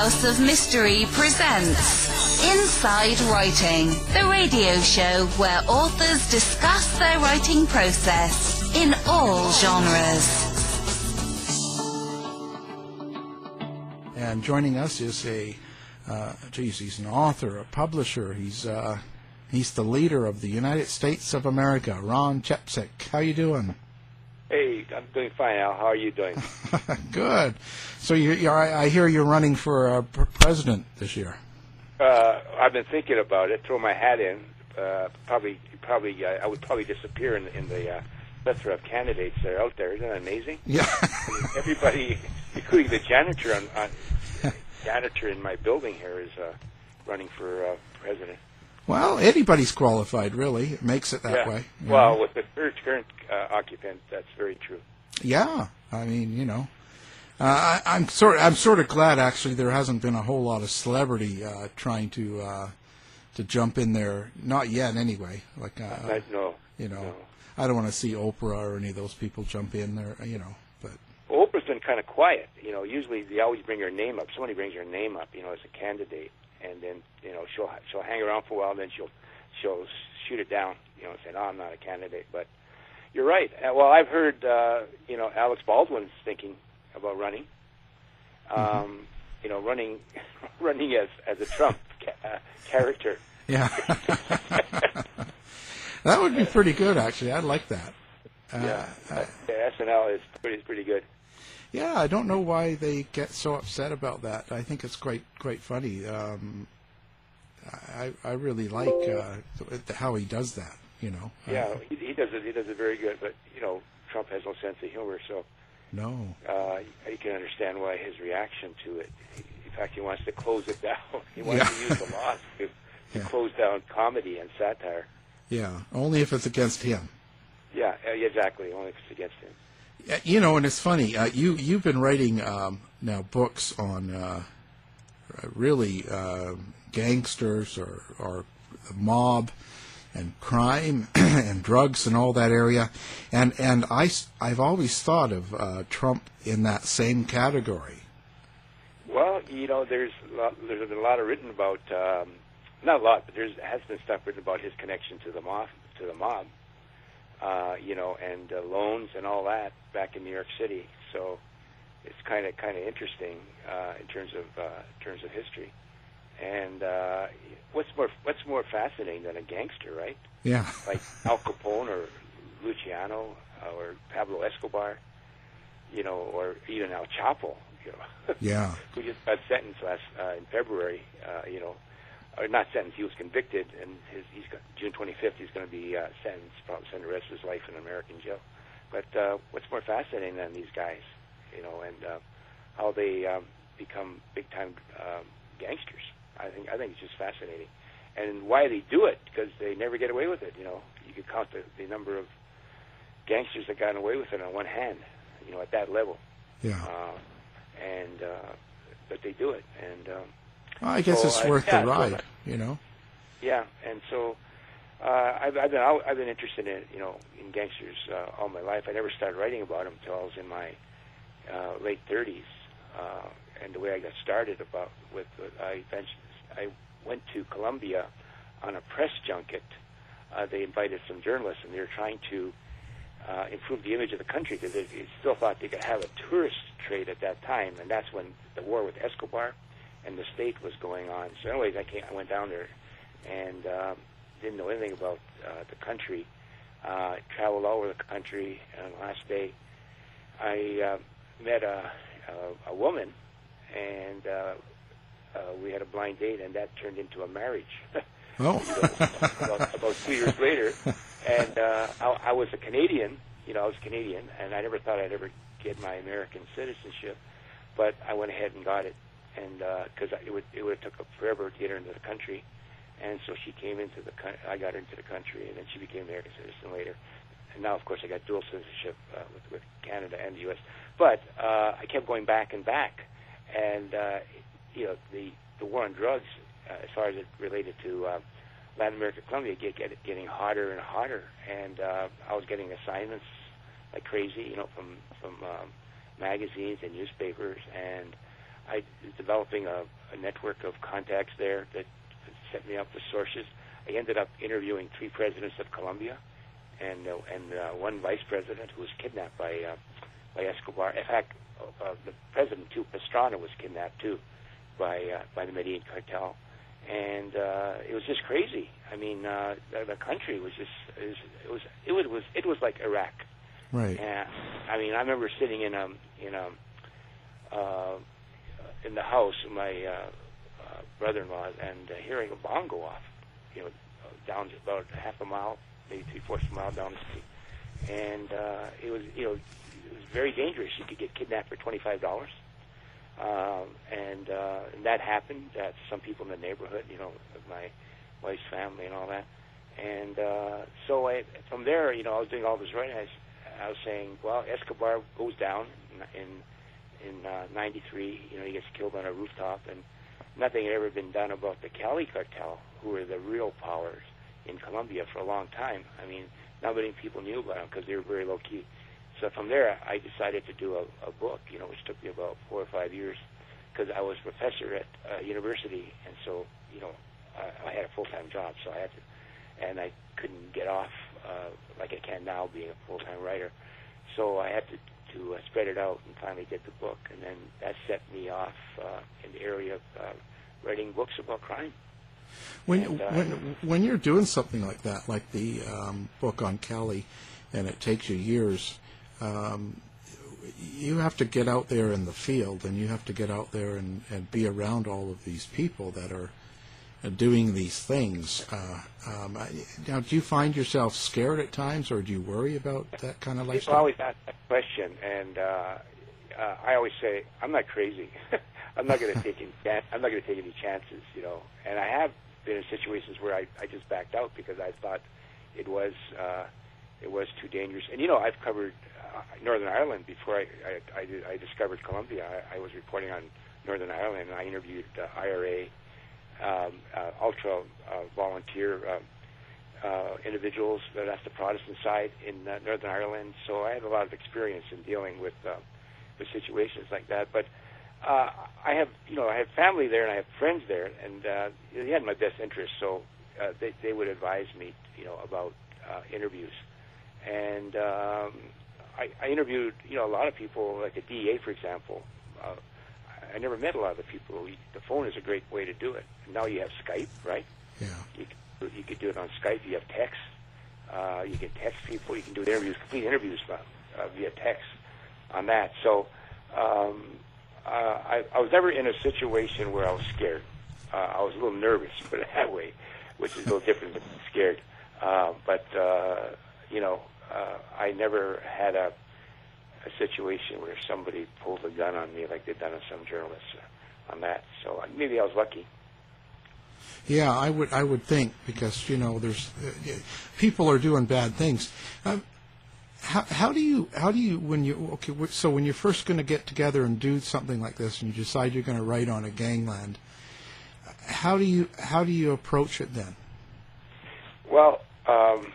House of Mystery presents Inside Writing, the radio show where authors discuss their writing process in all genres. And joining us is a, uh, geez, he's an author, a publisher. He's uh, he's the leader of the United States of America, Ron Chepesiuk. How you doing? Hey, I'm doing fine, Al. How are you doing? Good. So you, you I, I hear you're running for uh, president this year. Uh, I've been thinking about it. Throw my hat in. Uh, probably, probably, uh, I would probably disappear in, in the uh, plethora of candidates that are out there. Isn't that amazing? Yeah. I mean, everybody, including the janitor on, on janitor in my building here, is uh, running for uh, president. Well, anybody's qualified, really. It makes it that yeah. way. Well, know? with the current, current uh, occupant, that's very true. Yeah, I mean, you know, uh, I, I'm sort I'm sort of glad actually there hasn't been a whole lot of celebrity uh, trying to uh, to jump in there. Not yet, anyway. Like, uh, I, no, you know, no. I don't want to see Oprah or any of those people jump in there. You know, but Oprah's been kind of quiet. You know, usually they always bring her name up. Somebody brings her name up, you know, as a candidate, and then you know she'll she'll hang around for a while, and then she'll she'll shoot it down. You know, say, "No, I'm not a candidate." But you're right. Uh, well, I've heard uh, you know Alec Baldwin's thinking about running. Um, You know, running running as as a Trump ca- uh, character. yeah, that would be pretty good actually. I'd like that. Uh, yeah, I- yeah, SNL is pretty is pretty good. Yeah, I don't know why they get so upset about that. I think it's quite quite funny. Um, I I really like uh, how he does that. You know. Yeah, Uh, he, he does it. He does it very good. But you know, Trump has no sense of humor, so no. uh, you can understand why his reaction to it. In fact, he wants to close it down. He wants to use the laws to, to Yeah. close down comedy and satire. Yeah. Only if it's against him. Yeah, exactly. Only if it's against him. Yeah, You know, and it's funny. Uh, you you've been writing um, now books on uh, really uh, gangsters or or mob and crime and drugs and all that area, and and I I've always thought of uh, Trump in that same category. Well, you know, there's a lot, there's a lot of written about, um, not a lot, but there's has been stuff written about his connection to the mob, to the mob, uh, you know, and uh, loans and all that back in New York City. So it's kind of kind of interesting uh, in terms of uh, in terms of history. And uh, what's more what's more fascinating than a gangster, right? Yeah. like Al Capone or Luciano uh, or Pablo Escobar, you know, or even El Chapo, you know, Yeah. who just got sentenced last uh, in February, uh, you know, or not sentenced, he was convicted, and his he's got June 25th he's going to be uh, sentenced, probably spend the rest of his life in American jail. But uh, what's more fascinating than these guys, you know, and uh, how they um, become big time um, gangsters? I think I think it's just fascinating, and why they do it because they never get away with it. You know, you could count the, the number of gangsters that got away with it on one hand, you know, at that level, Yeah. uh, and uh, but they do it, and um, Well, I guess So, it's worth yeah, the ride. You know. yeah, and so uh, I've, I've been I've been interested in you know in gangsters uh, all my life. I never started writing about them until I was in my uh, late 30s, uh, and the way I got started about with uh, I eventually I went to Colombia on a press junket. Uh, they invited some journalists, and they were trying to uh, improve the image of the country because they, they still thought they could have a tourist trade at that time, and that's when the war with Escobar and the state was going on. So, anyways, I came, I went down there and um, didn't know anything about uh, the country. Uh, traveled all over the country, and the last day, I uh, met a, a, a woman, and uh, uh, we had a blind date, and that turned into a marriage. Oh. about, about two years later, and uh, I, I was a Canadian. You know, I was Canadian, and I never thought I'd ever get my American citizenship, but I went ahead and got it, and because it would it would have took forever to get her into the country, and so she came into the coun- I got her into the country, and then she became an American citizen later, and now of course I got dual citizenship uh, with with Canada and the U.S. But uh, I kept going back and back, and uh, you know the the war on drugs, uh, as far as it related to uh, Latin America, Colombia, get, get getting hotter and hotter, and uh, I was getting assignments like crazy, you know, from from um, magazines and newspapers, and I was developing a, a network of contacts there that set me up with sources. I ended up interviewing three presidents of Colombia and uh, and uh, one vice president who was kidnapped by uh, by Escobar. In fact, uh, the president too, Pastrana, was kidnapped too by uh, by the Medellin cartel, and uh, it was just crazy. I mean, uh, the, the country was just it was it was it was, it was, it was like Iraq. Right. And I mean, I remember sitting in a in a uh, in the house my uh, uh, brother-in-law and uh, hearing a bomb go off, you know, down about half a mile, maybe three fourths of a mile down the street, and uh, it was you know it was very dangerous. You could get kidnapped for twenty-five dollars. Um, and, uh, and that happened. That some people in the neighborhood, you know, my wife's family and all that. And uh, so I, from there, you know, I was doing all this writing. I was, I was saying, well, Escobar goes down in in uh, '93. You know, he gets killed on a rooftop, and nothing had ever been done about the Cali cartel, who were the real powers in Colombia for a long time. I mean, not many people knew about them because they were very low key. So from there, I decided to do a, a book, you know, which took me about four or five years because I was a professor at uh, university, and so you know, I, I had a full-time job, so I had to, and I couldn't get off uh, like I can now, being a full-time writer. So I had to to uh, spread it out and finally get the book, and then that set me off uh, in the area of uh, writing books about crime. When And, uh, when when you're doing something like that, like the um, book on Cali, and it takes you years, um, you have to get out there in the field, and you have to get out there and, and be around all of these people that are doing these things. Uh, um, I- now, do you find yourself scared at times, or do you worry about that kind of lifestyle? People always ask that question, and uh, uh, I always say I'm not crazy. I'm not going to take any chan- I'm not going to take any chances, you know. And I have been in situations where I, I just backed out because I thought it was uh, it was too dangerous. And you know, I've covered uh, Northern Ireland before I I, I, did, I discovered Colombia. I, I was reporting on Northern Ireland, and I interviewed uh, IRA, um, uh, ultra uh, volunteer. Uh, uh, individuals, but that's the Protestant side in uh, Northern Ireland. So I have a lot of experience in dealing with uh, with situations like that. But uh, I have, you know, I have family there and I have friends there, and uh, they had my best interest. So uh, they they would advise me, you know, about uh, interviews. And um, I, I interviewed, you know, a lot of people, like the DEA, for example. Uh, I never met a lot of the people. The phone is a great way to do it. Now you have Skype, right? Yeah. You you can do it on Skype. You have text. Uh, you can text people. You can do interviews, complete interviews uh, via text on that. So um, uh, I, I was never in a situation where I was scared. Uh, I was a little nervous, put it that way, which is a little different than scared. Uh, but uh, you know, uh, I never had a, a situation where somebody pulled a gun on me like they've done on some journalists uh, on that. So uh, maybe I was lucky. Yeah, I would I would think because you know there's uh, people are doing bad things. Um, how how do you how do you when you okay so when you're first going to get together and do something like this and you decide you're going to write on a gangland, how do you how do you approach it then? Well, um,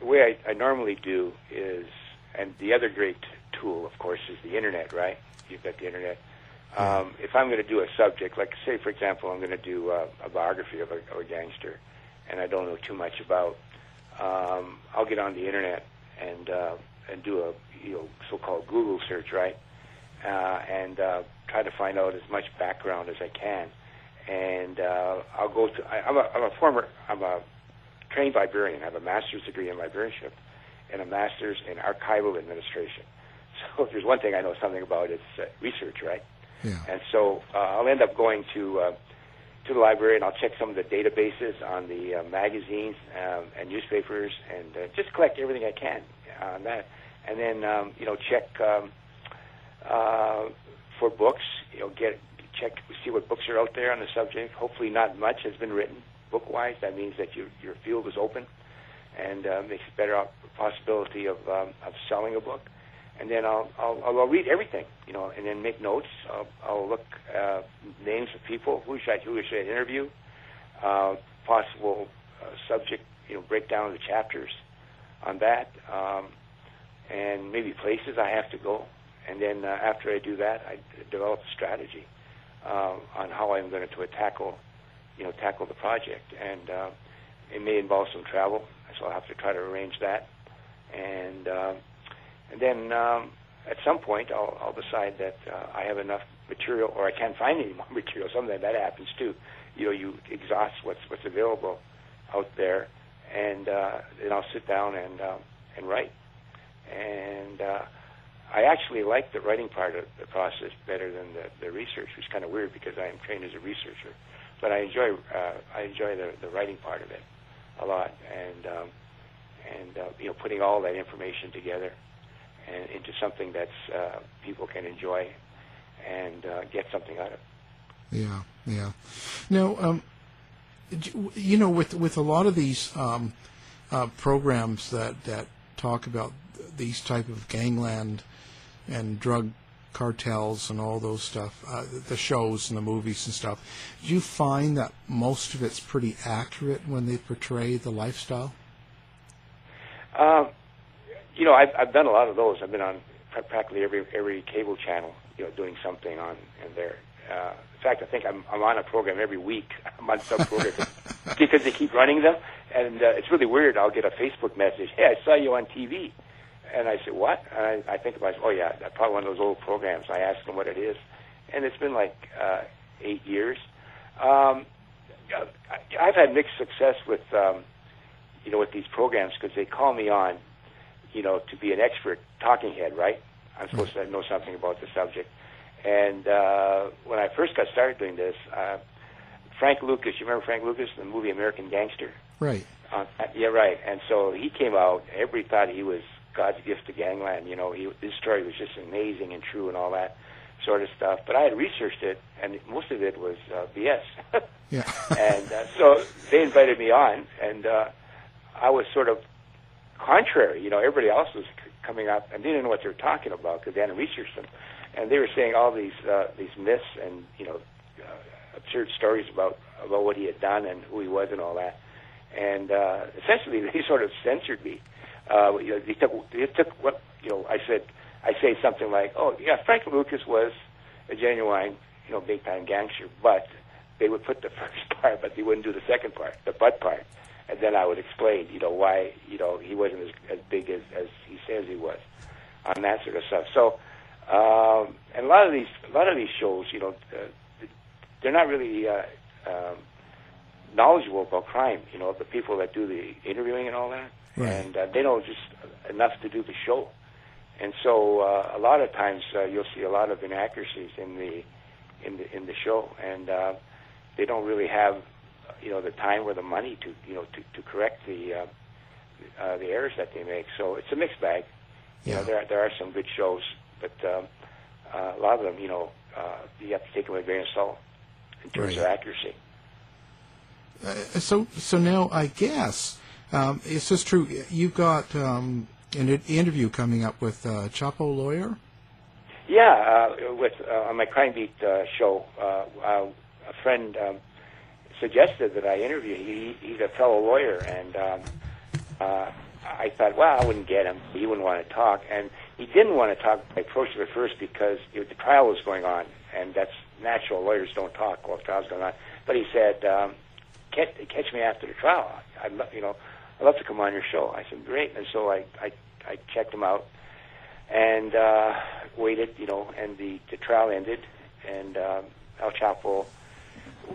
the way I, I normally do is, and the other great tool, of course, is the internet, right? You've got the internet. Um, if I'm going to do a subject, like say, for example, I'm going to do uh, a biography of a, of a gangster, and I don't know too much about, um, I'll get on the internet and uh, and do a you know so-called Google search, right? Uh, and uh, try to find out as much background as I can. And uh, I'll go to. I, I'm, a, I'm a former. I'm a trained librarian. I have a master's degree in librarianship and a master's in archival administration. If there's one thing I know something about, it's uh, research, right? Yeah. And so uh, I'll end up going to uh, to the library and I'll check some of the databases on the uh, magazines um, and newspapers and uh, just collect everything I can on that. And then um, you know check um, uh, for books. You know get check see what books are out there on the subject. Hopefully not much has been written book wise. That means that your your field is open and uh, makes it better possibility of um, of selling a book and then I'll, I'll I'll read everything, you know, and then make notes. I'll, I'll look uh, names of people who should I, who should I interview, uh, possible uh, subject, you know, break down the chapters on that, um, and maybe places I have to go. And then uh, after I do that, I develop a strategy uh, on how I'm going to tackle, you know, tackle the project, and uh, it may involve some travel, so I'll have to try to arrange that, and uh, and then um, at some point I'll, I'll decide that uh, I have enough material, or I can't find any more material. Sometimes that happens too. You know, you exhaust what's what's available out there, and uh, then I'll sit down and uh, and write. And uh, I actually like the writing part of the process better than the, the research, which is kind of weird because I am trained as a researcher. But I enjoy uh, I enjoy the, the writing part of it a lot, and um, and uh, you know putting all that information together and into something that uh, people can enjoy and uh, get something out of. Yeah, yeah. Now, um, you know, with with a lot of these um, uh, programs that that talk about these type of gangland and drug cartels and all those stuff, uh, the shows and the movies and stuff. Do you find that most of it's pretty accurate when they portray the lifestyle? Um, you know, I've, I've done a lot of those. I've been on practically every every cable channel, you know, doing something on and there. Uh, in fact, I think I'm I'm on a program every week. I'm on some program because they keep running them, and uh, it's really weird. I'll get a Facebook message, "Hey, I saw you on TV," and I say, "What?" And I, I think about, "Oh yeah, that's probably one of those old programs." I ask them what it is, and it's been like uh, eight years. Um, I've had mixed success with, um, you know, with these programs because they call me on you know, to be an expert talking head, right? I'm supposed to know something about the subject. And uh, when I first got started doing this, uh, Frank Lucas, you remember Frank Lucas, the movie American Gangster? Right. Uh, yeah, right. And so he came out. Everybody thought he was God's gift to gangland. You know, he, his story was just amazing and true and all that sort of stuff. But I had researched it, and most of it was uh, BS. yeah. and uh, so they invited me on, and uh, I was sort of contrary. You know, everybody else was c- coming up and they didn't know what they were talking about because they hadn't researched them, and they were saying all these uh, these myths and you know uh, absurd stories about about what he had done and who he was and all that. And uh, essentially, they sort of censored me. Uh, you know, they took they took what you know. I said I say something like, "Oh yeah, Frank Lucas was a genuine you know big time gangster," but they would put the first part, but they wouldn't do the second part, the butt part and then I would explain, you know, why you know he wasn't as, as big as, as he says he was, on that sort of stuff. So, um, and a lot of these a lot of these shows, you know, uh, they're not really uh, um, knowledgeable about crime. You know, the people that do the interviewing and all that, right. and uh, they know just enough to do the show. And so, uh, a lot of times uh, you'll see a lot of inaccuracies in the in the in the show, and uh, they don't really have you know the time or the money to you know to, to correct the uh, uh, the errors that they make. So it's a mixed bag. You know, there there are some good shows, but um, uh, a lot of them, you know, uh, you have to take them with a grain of salt in terms Right. of accuracy. Uh, so so now I guess um, is this true? You've got um, an interview coming up with uh, Chapo lawyer. Yeah, uh, with uh, on my Crime Beat uh, show, uh, uh, a friend um, suggested that I interview. He, he's a fellow lawyer, and um, uh, I thought, well, I wouldn't get him. He wouldn't want to talk, and he didn't want to talk. I approached him at first because know, the trial was going on, and that's natural. Lawyers don't talk while the trial's going on. But he said, um, catch, catch me after the trial. I'd you know, I'd love to come on your show. I said, great. And so I, I, I checked him out and uh, waited, you know, and the, the trial ended, and um, El Chapo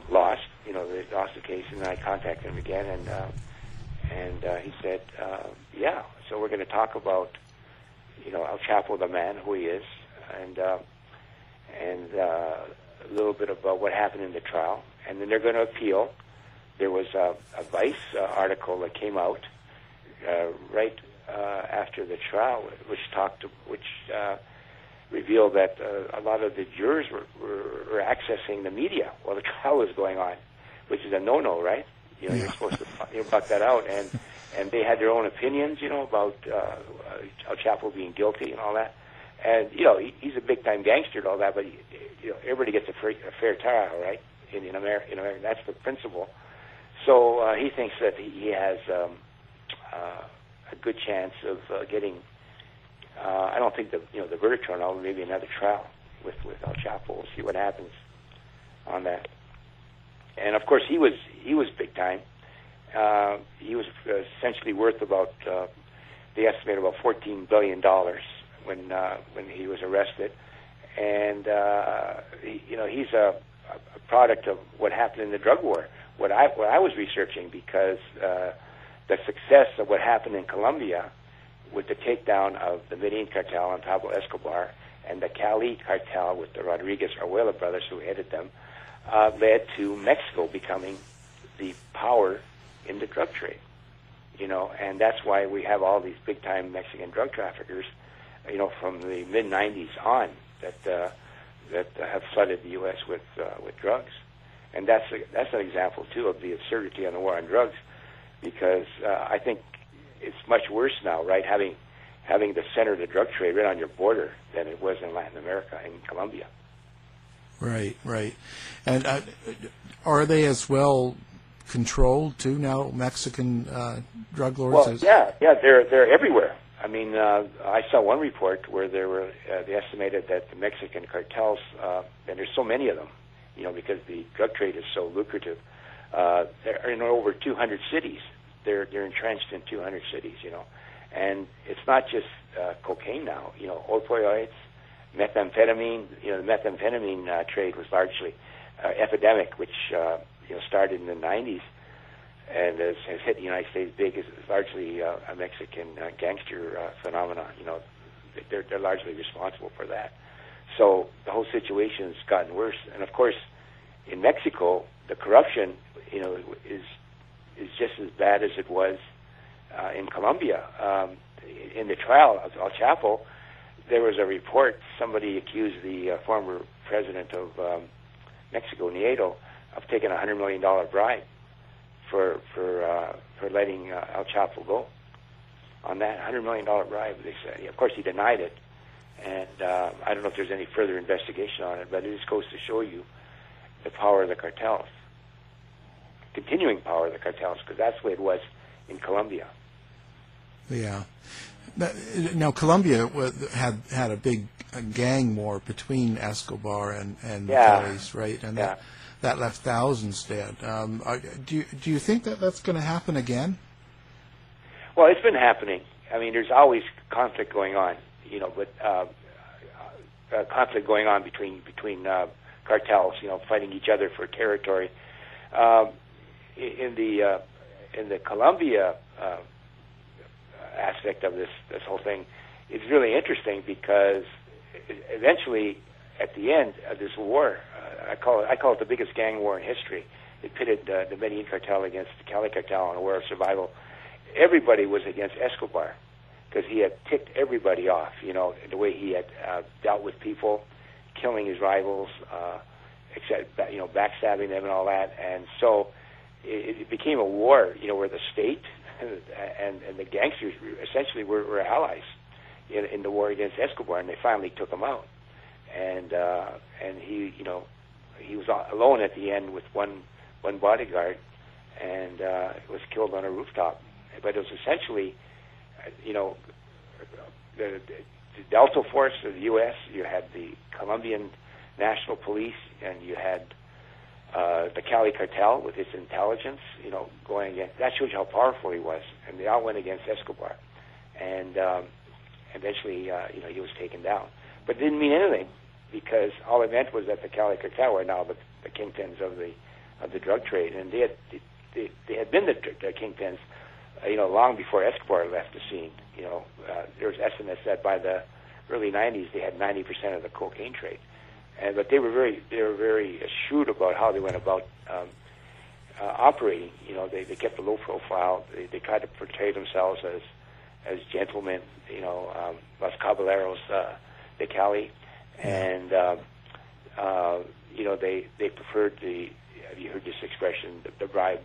lost, you know, they lost the case, and I contacted him again, and uh, and uh, he said, uh, yeah, so we're going to talk about, you know, El Chapo, the man, who he is, and uh, and uh, a little bit about what happened in the trial, and then they're going to appeal. There was a, a Vice uh, article that came out uh, right uh, after the trial, which talked, to, which uh, revealed that uh, a lot of the jurors were, were, were accessing the media while the trial was going on, which is a no-no, right? You know, Yeah. you're supposed to you know, buck that out, and and they had their own opinions, you know, about uh, El Chapo being guilty and all that. And you know, he, he's a big-time gangster and all that, but he, you know, everybody gets a, free, a fair trial, right? In in America, in America, that's the principle. So uh, he thinks that he, he has um, uh, a good chance of uh, getting. Uh, I don't think the you know the verdict turned out. Maybe another trial with with El Chapo. We'll see what happens. on that. And of course, he was he was big time. Uh, he was essentially worth about uh, they estimate about fourteen billion dollars when uh, when he was arrested, and uh, he, you know he's a, a product of what happened in the drug war. What I what I was researching because uh, the success of what happened in Colombia with the takedown of the Medellin cartel and Pablo Escobar and the Cali cartel with the Rodriguez Orejuela brothers who headed them uh, led to Mexico becoming the power in the drug trade. You know, and that's why we have all these big time Mexican drug traffickers, you know, from the mid 90s on that uh, that uh, have flooded the U.S. with uh, with drugs, and that's a, that's an example too of the absurdity on the war on drugs, because uh, I think it's much worse now, right? Having having the center of the drug trade right on your border than it was in Latin America in Colombia. Right, right, and uh, are they as well controlled too now? Mexican uh, drug lords. Well, yeah, yeah, they're they're everywhere. I mean, uh, I saw one report where there were uh, they estimated that the Mexican cartels, uh, and there's so many of them, you know, because the drug trade is so lucrative. Uh, they're in over 200 cities. They're they're entrenched in 200 cities, you know, and it's not just uh, cocaine now. You know, opioids, methamphetamine. You know, the methamphetamine uh, trade was largely uh, epidemic, which uh, you know started in the 90s and has, has hit the United States big is, largely uh, a Mexican uh, gangster uh, phenomenon. You know, they're they're largely responsible for that. So the whole situation has gotten worse, and of course, in Mexico, the corruption, you know, is is just as bad as it was uh, in Colombia. Um, in the trial of El Chapo, there was a report. Somebody accused the uh, former president of um, Mexico, Nieto, of taking a hundred million dollar bribe for for uh, for letting uh, El Chapo go on that hundred million dollar bribe. They said, of course, he denied it, and uh, I don't know if there's any further investigation on it, but it just goes to show you the power of the cartels, continuing power of the cartels, because that's the way it was in Colombia. Yeah. Now, Colombia had had a big gang war between Escobar and and yeah. Feliz, right? And yeah. that, that left thousands dead. Um, are, do you, do you think that that's going to happen again? Well, it's been happening. I mean, there's always conflict going on, you know, but uh, uh, conflict going on between between uh, cartels, you know, fighting each other for territory. Um, in the uh, in the Colombia uh, aspect of this this whole thing, it's really interesting because eventually, at the end of this war, uh, I call it I call it the biggest gang war in history. It pitted uh, the Medellin cartel against the Cali cartel in a war of survival. Everybody was against Escobar because he had ticked everybody off. You know the way he had uh, dealt with people, killing his rivals, uh, except you know backstabbing them and all that. And so it, it became a war. You know where the state and and the gangsters essentially were, were allies in, in the war against Escobar, and they finally took him out. And uh, and he, you know, he was alone at the end with one one bodyguard, and uh, was killed on a rooftop. But it was essentially, uh, you know, the, the Delta Force of the U.S. You had the Colombian National Police, and you had uh, the Cali cartel with its intelligence, you know, going against. That shows you how powerful he was, and they all went against Escobar, and um, eventually, uh, you know, he was taken down. But it didn't mean anything because all it meant was that the Cali cartel were now the, the kingpins of the of the drug trade, and they had they, they had been the, the kingpins, uh, you know, long before Escobar left the scene. You know, uh, there was estimates that by the early '90s they had 90% of the cocaine trade and but they were very they were very shrewd about how they went about um, uh, operating. You know, they they kept a low profile. They they tried to portray themselves as as gentlemen. You know, um, Los Caballeros uh, de Cali, and um, uh, you know they they preferred the. Have you heard this expression? The, the bribe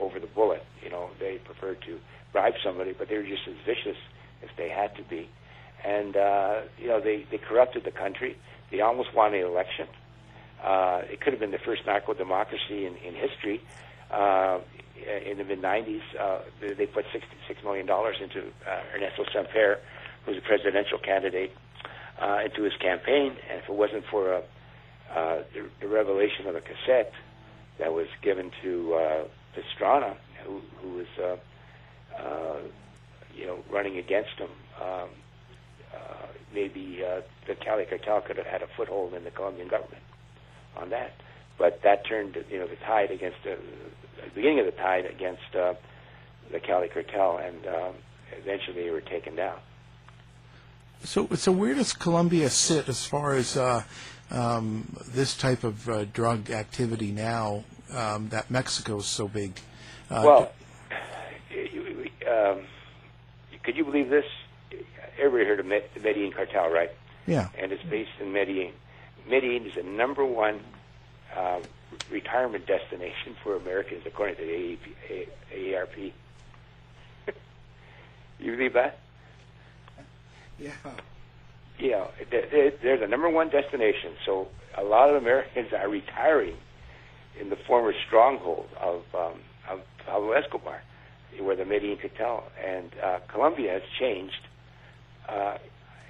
over the bullet. You know, they preferred to bribe somebody, but they were just as vicious if they had to be. And uh, you know, they they corrupted the country they almost won the election. Uh, it could have been the first narco democracy in, in history. Uh, in the mid 90s, uh, they, put $66 million into uh, Ernesto Samper, who's a presidential candidate, uh, into his campaign. And if it wasn't for a, uh, the, the revelation of a cassette that was given to uh, Pastrana, who, who was, uh, uh, you know, running against him. Um, uh, maybe uh, the Cali cartel could have had a foothold in the Colombian government on that, but that turned, you know, the tide against the, the beginning of the tide against uh, the Cali cartel, and um, eventually they were taken down. So, so where does Colombia sit as far as uh, um, this type of uh, drug activity now um, that Mexico is so big? Uh, well, um, could you believe this? Everybody heard of Med- the Medellin cartel, right? yeah, And it's based in Medellin. Medellin is the number one uh, retirement destination for Americans, according to the AARP. you believe that? yeah, Yeah, they're, they're the number one destination. So a lot of Americans are retiring in the former stronghold of um, of Pablo Escobar, where the Medellin cartel and uh, Colombia has changed uh,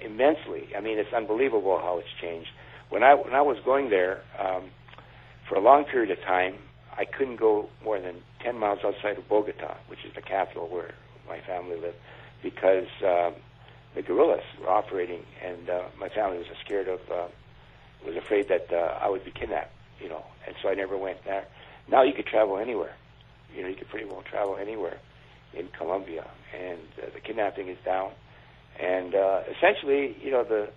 immensely. I mean, it's unbelievable how it's changed. When I when I was going there um, for a long period of time, I couldn't go more than ten miles outside of Bogota, which is the capital where my family lived, because um, the guerrillas were operating, and uh, my family was scared of, uh, was afraid that uh, I would be kidnapped, you know, and so I never went there. Now you could travel anywhere, you know, you could pretty well travel anywhere in Colombia, and uh, the kidnapping is down, and uh, essentially, you know, the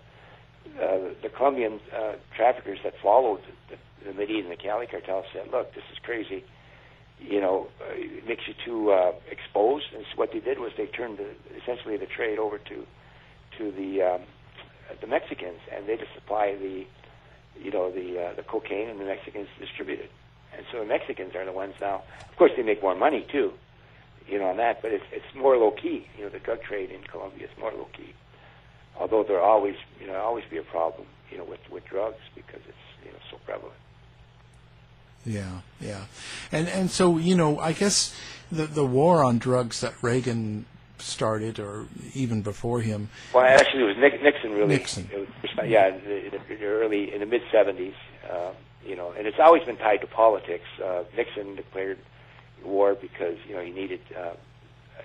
uh, the Colombian uh, traffickers that followed the, the Medellin and the Cali cartel said, "Look, this is crazy." you know, uh, it makes you too uh, exposed. And so what they did was they turned the, essentially the trade over to to the um, the Mexicans, and they just supply the you know the uh, the cocaine, and the Mexicans distribute it. And so the Mexicans are the ones now. Of course, they make more money too, you know, on that. But it's it's more low key. You know, the drug trade in Colombia is more low key. Although there always you know always be a problem, you know, with with drugs because it's you know so prevalent. yeah, yeah, and and so you know, I guess the the war on drugs that Reagan started, or even before him, Well, actually, it was Nixon. Really, Nixon. Was, yeah, in the, in the early in the mid '70s. Uh, you know, and it's always been tied to politics. Uh, Nixon declared war because you know he needed uh,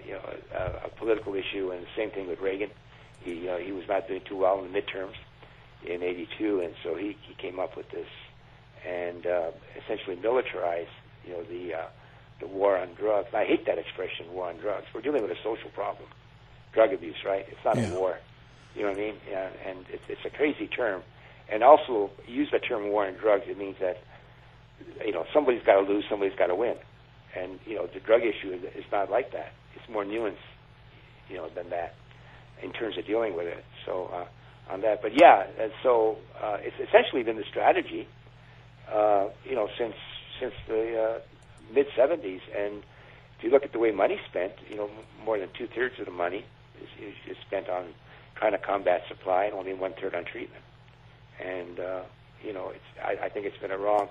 you know a, a political issue, and the same thing with Reagan. He uh, he was not doing too well in the midterms in '82, and so he he came up with this and uh, essentially militarize you know the uh, the war on drugs. And I hate that expression, war on drugs. We're dealing with a social problem, drug abuse, right? It's not Yeah. a war. You know what I mean? Yeah, and it's, it's a crazy term. And also, use the term war on drugs. It means that you know somebody's got to lose, somebody's got to win. And you know the drug issue is, is not like that. It's more nuanced, you know, than that in terms of dealing with it. So uh, on that, but yeah, and so uh, it's essentially been the strategy, uh, you know, since since the uh, mid '70s. And if you look at the way money's spent, you know, more than two thirds of the money is, is, spent on trying to combat supply, and only one third on treatment. And uh, you know, it's I, I think it's been a wrong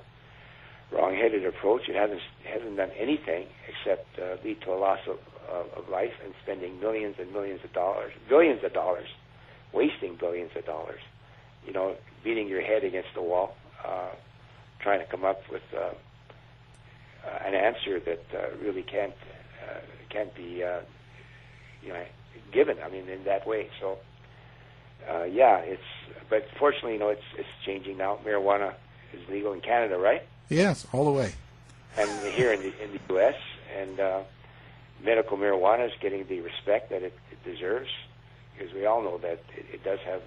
wrong-headed approach. It hasn't hasn't done anything except uh, lead to a loss of, of, of life and spending millions and millions of dollars, billions of dollars, wasting billions of dollars. You know, beating your head against the wall, uh, trying to come up with uh, an answer that uh, really can't uh, can't be uh, you know given. I mean, in that way. So. Uh, yeah, it's but fortunately, you know, it's it's changing now. Marijuana is legal in Canada, right? Yes, all the way. and here in the in the U.S. and uh, medical marijuana is getting the respect that it, it deserves because we all know that it, it does have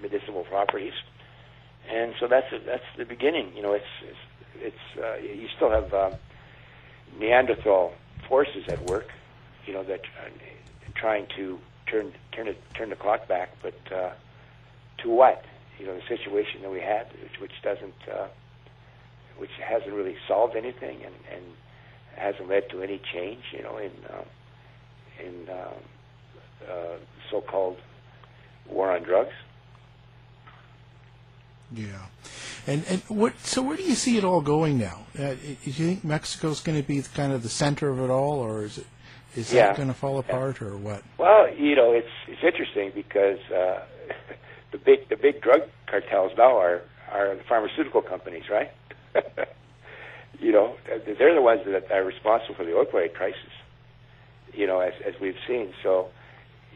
medicinal properties, and so that's that's the beginning. You know, it's it's, it's uh, you still have uh, Neanderthal forces at work. You know that uh, trying to turn turn it turn the clock back, but uh, to what? You know, the situation that we had, which, which doesn't. Uh, which hasn't really solved anything and, and hasn't led to any change, you know, in uh, in uh, uh, so-called war on drugs. Yeah, and and what? So where do you see it all going now? Uh, do you think Mexico's going to be kind of the center of it all, or is it is Yeah. that going to fall apart, or what? Well, you know, it's it's interesting because uh, the big the big drug cartels now are are the pharmaceutical companies, right? you know, they're the ones that are responsible for the opioid crisis. You know, as as we've seen. So,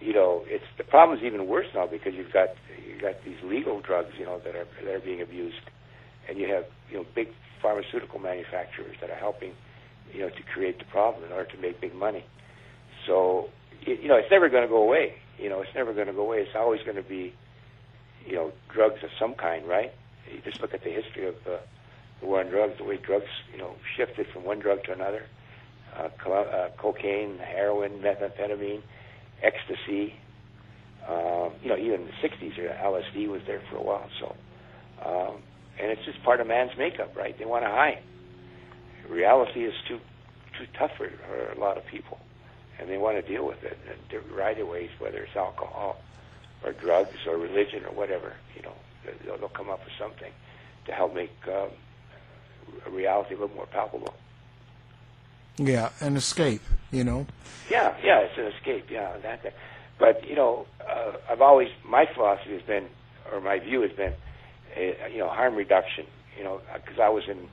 you know, it's the problem is even worse now because you've got you've got these legal drugs, you know, that are that are being abused, and you have you know big pharmaceutical manufacturers that are helping, you know, to create the problem in order to make big money. So, you know, it's never going to go away. You know, it's never going to go away. It's always going to be, you know, drugs of some kind, right? You just look at the history of uh, the war on drugs, the way drugs, you know, shifted from one drug to another. Uh, co- uh, cocaine, heroin, methamphetamine, ecstasy. Um, you know, even in the 60s, uh, LSD was there for a while. So, um, and it's just part of man's makeup, right? They want to hide. Reality is too too tough for, for a lot of people, and they want to deal with it in right ways, whether it's alcohol or drugs or religion or whatever. You know, they'll, they'll come up with something to help make um, reality a little more palpable. Yeah, an escape, you know. Yeah, yeah, it's an escape. Yeah, that. that. But you know, uh, I've always my philosophy has been, or my view has been, uh, you know, harm reduction. You know, because I was in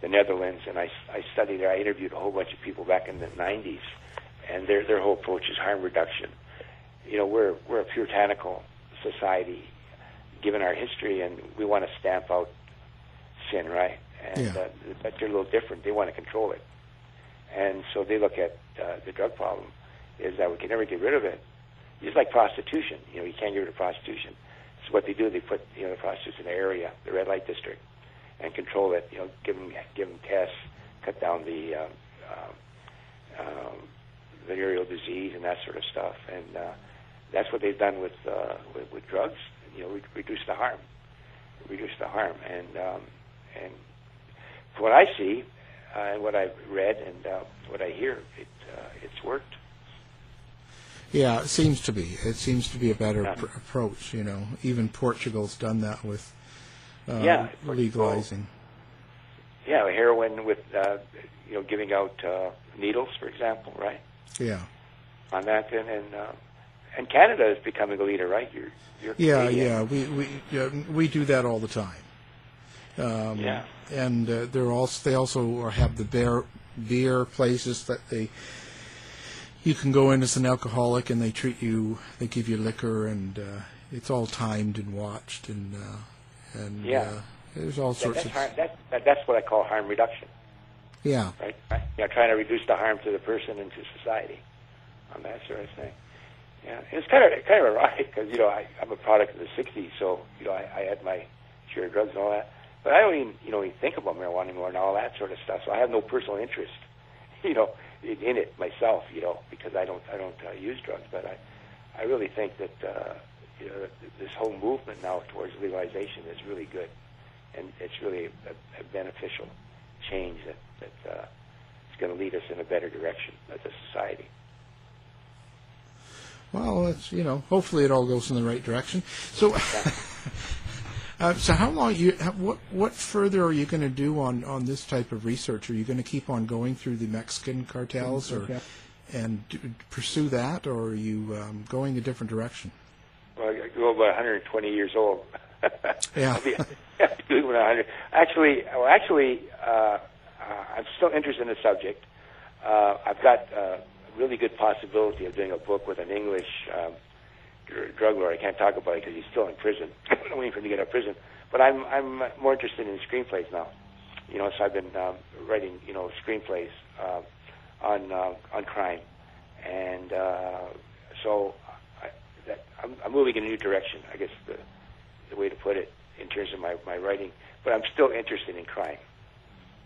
the Netherlands and I, I studied there. I interviewed a whole bunch of people back in the '90s, and their their whole approach is harm reduction. You know, we're we're a puritanical society, given our history, and we want to stamp out sin, right? And Yeah. uh, but they're a little different. They want to control it, and so they look at uh, the drug problem is that we can never get rid of it. Just like prostitution, you know, you can't get rid of prostitution. So what they do, they put you know the prostitutes in the area, the red light district, and control it. You know, give them give them tests, cut down the um, um, um, venereal disease and that sort of stuff. And uh, that's what they've done with, uh, with with drugs. You know, re- reduce the harm, reduce the harm. And um, and what I see, uh, and what I've read and uh, what I hear, it uh, it's worked. Yeah, it seems to be. It seems to be a better Yeah. pr- approach. You know, even Portugal's done that with uh, Yeah, legalizing. Yeah, heroin with uh, you know giving out uh, needles, for example, right? Yeah, On that, and and, uh, and Canada is becoming a leader, right? You're, you're yeah, Canadian. yeah. We we yeah, we do that all the time. Um, Yeah. And uh, they're also they also have the beer beer places that they you can go in as an alcoholic and they treat you they give you liquor and uh, it's all timed and watched and uh, and Yeah. uh, there's all sorts that's, of harm, that, that, that's what I call harm reduction, yeah right? right? You know, trying to reduce the harm to the person and to society, on that sort of thing. Yeah, it's kind of kind of ironic because you know I, I'm a product of the '60s, so you know I, I had my share of drugs and all that, but I don't even you know even think about marijuana anymore and all that sort of stuff. So I have no personal interest, you know, in, in it myself, you know, because I don't I don't uh, use drugs, but I I really think that uh, you know this whole movement now towards legalization is really good, and it's really a, a beneficial change that that uh, is going to lead us in a better direction as a society. well it's you know hopefully it all goes in the right direction so uh, so how long you how, what what further are you going to do on on this type of research are you going to keep on going through the Mexican cartels or and do, pursue that or are you um, going a different direction Well, I go about 120 years old. Yeah. I'll be, I'll be 100. Actually, well, actually, uh, uh, I'm still interested in the subject. Uh, I've got uh, a really good possibility of doing a book with an English um, dr- drug lord. I can't talk about it because he's still in prison. I'm waiting for him to get out of prison. But I'm I'm more interested in screenplays now. You know, so I've been um, writing you know screenplays uh, on uh, on crime, and uh, so I, that, I'm, I'm moving in a new direction. I guess the the way to put it in terms of my, my writing. But I'm still interested in crime.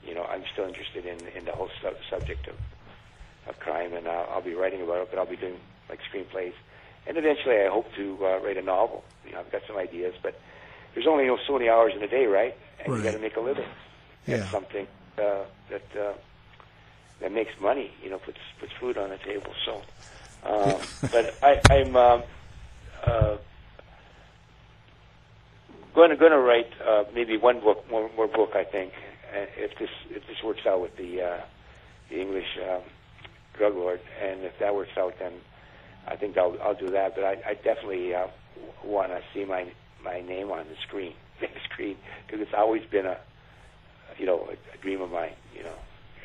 You know, I'm still interested in in the whole sub- subject of of crime, and I'll, I'll be writing about it. But I'll be doing like screenplays, and eventually I hope to uh, write a novel. You know, I've got some ideas, but there's only you know, so many hours in a day, right? And you got to make a living. That's Yeah. something uh, that uh, that makes money. You know, puts puts food on the table. So, uh, but I, I'm. Um, uh, going to going to write uh, maybe one book, more, more book, I think, uh, if this if this works out with the uh, the English um, drug lord, and if that works out, then I think I'll I'll do that. But I, I definitely uh, want to see my my name on the screen big screen because it's always been a, you know, a, a dream of mine. You know,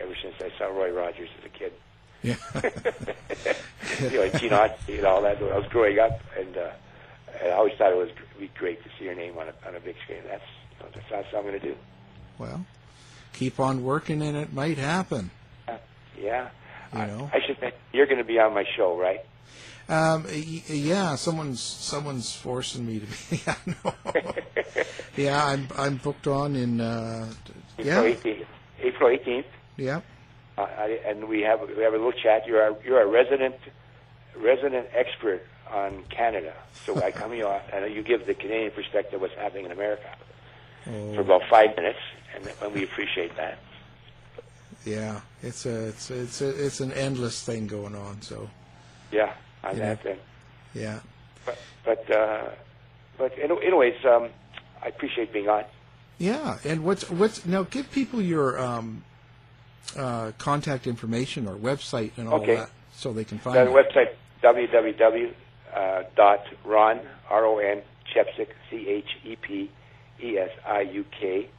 ever since I saw Roy Rogers as a kid. Yeah. you know, Gene Autry and all that. When I was growing up, and uh, and I always thought it was be great to see your name on a on a big screen. That's you know, that's, that's what I'm going to do. well, keep on working, and it might happen. Yeah. You I- know. I, should think you're going to be on my show, right? Um, y- yeah, someone's someone's forcing me to be. Yeah, no. yeah, I'm I'm booked on in. Uh, April yeah, 18th. April 18th. yeah. Uh, I, and we have we have a little chat. You're a, you're a resident resident expert on Canada, so I come you on, and you give the Canadian perspective of what's happening in America for Oh, about five minutes, and, and we appreciate that. yeah. It's a it's a, it's a, it's an endless thing going on. So Yeah, on Yeah. that thing. yeah. But but uh, but anyways, um, I appreciate being on. Yeah, and what's what's now? Give people your um, uh, contact information or website and all Okay. that, so they can find The you. website www uh, dot ron r o n chepesiuk c h e p e s i u k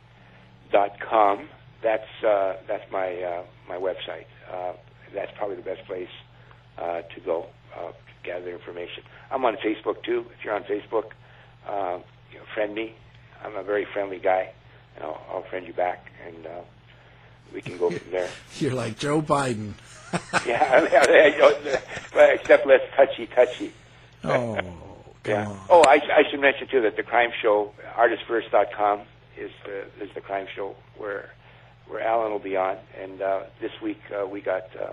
dot com. That's uh, that's my uh, my website. Uh, that's probably the best place uh, to go uh, gather information. I'm on Facebook too. If you're on Facebook, uh, you know, friend me. I'm a very friendly guy, and I'll, I'll friend you back, and uh, we can go from there. You're like Joe Biden. yeah, except less touchy touchy. Oh, Yeah. on. Oh, I, I should mention too that the crime show, artistfirst.com, is the is the crime show where where Alan will be on, and uh, this week uh, we got uh,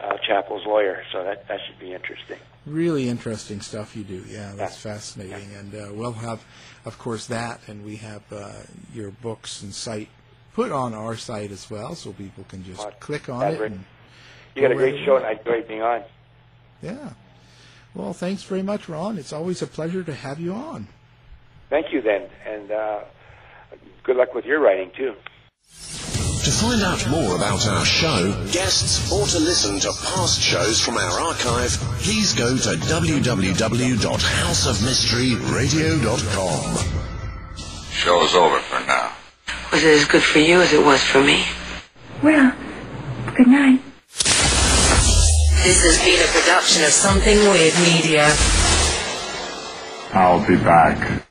uh, Chapo's lawyer, so that that should be interesting. Really interesting stuff you do. Yeah, that's Yeah. fascinating. And uh, we'll have, of course, that, and we have uh, your books and site put on our site as well, so people can just On click on it. Fabric. And, You got a great show, and I enjoyed being on. yeah. Well, thanks very much, Ron. It's always a pleasure to have you on. Thank you, then, and uh, good luck with your writing too. To find out more about our show, guests, or to listen to past shows from our archive, please go to www.houseofmysteryradio.com. Show's over for now. Was it as good for you as it was for me? Well, good night. This has been a production of Something Weird Media. I'll be back.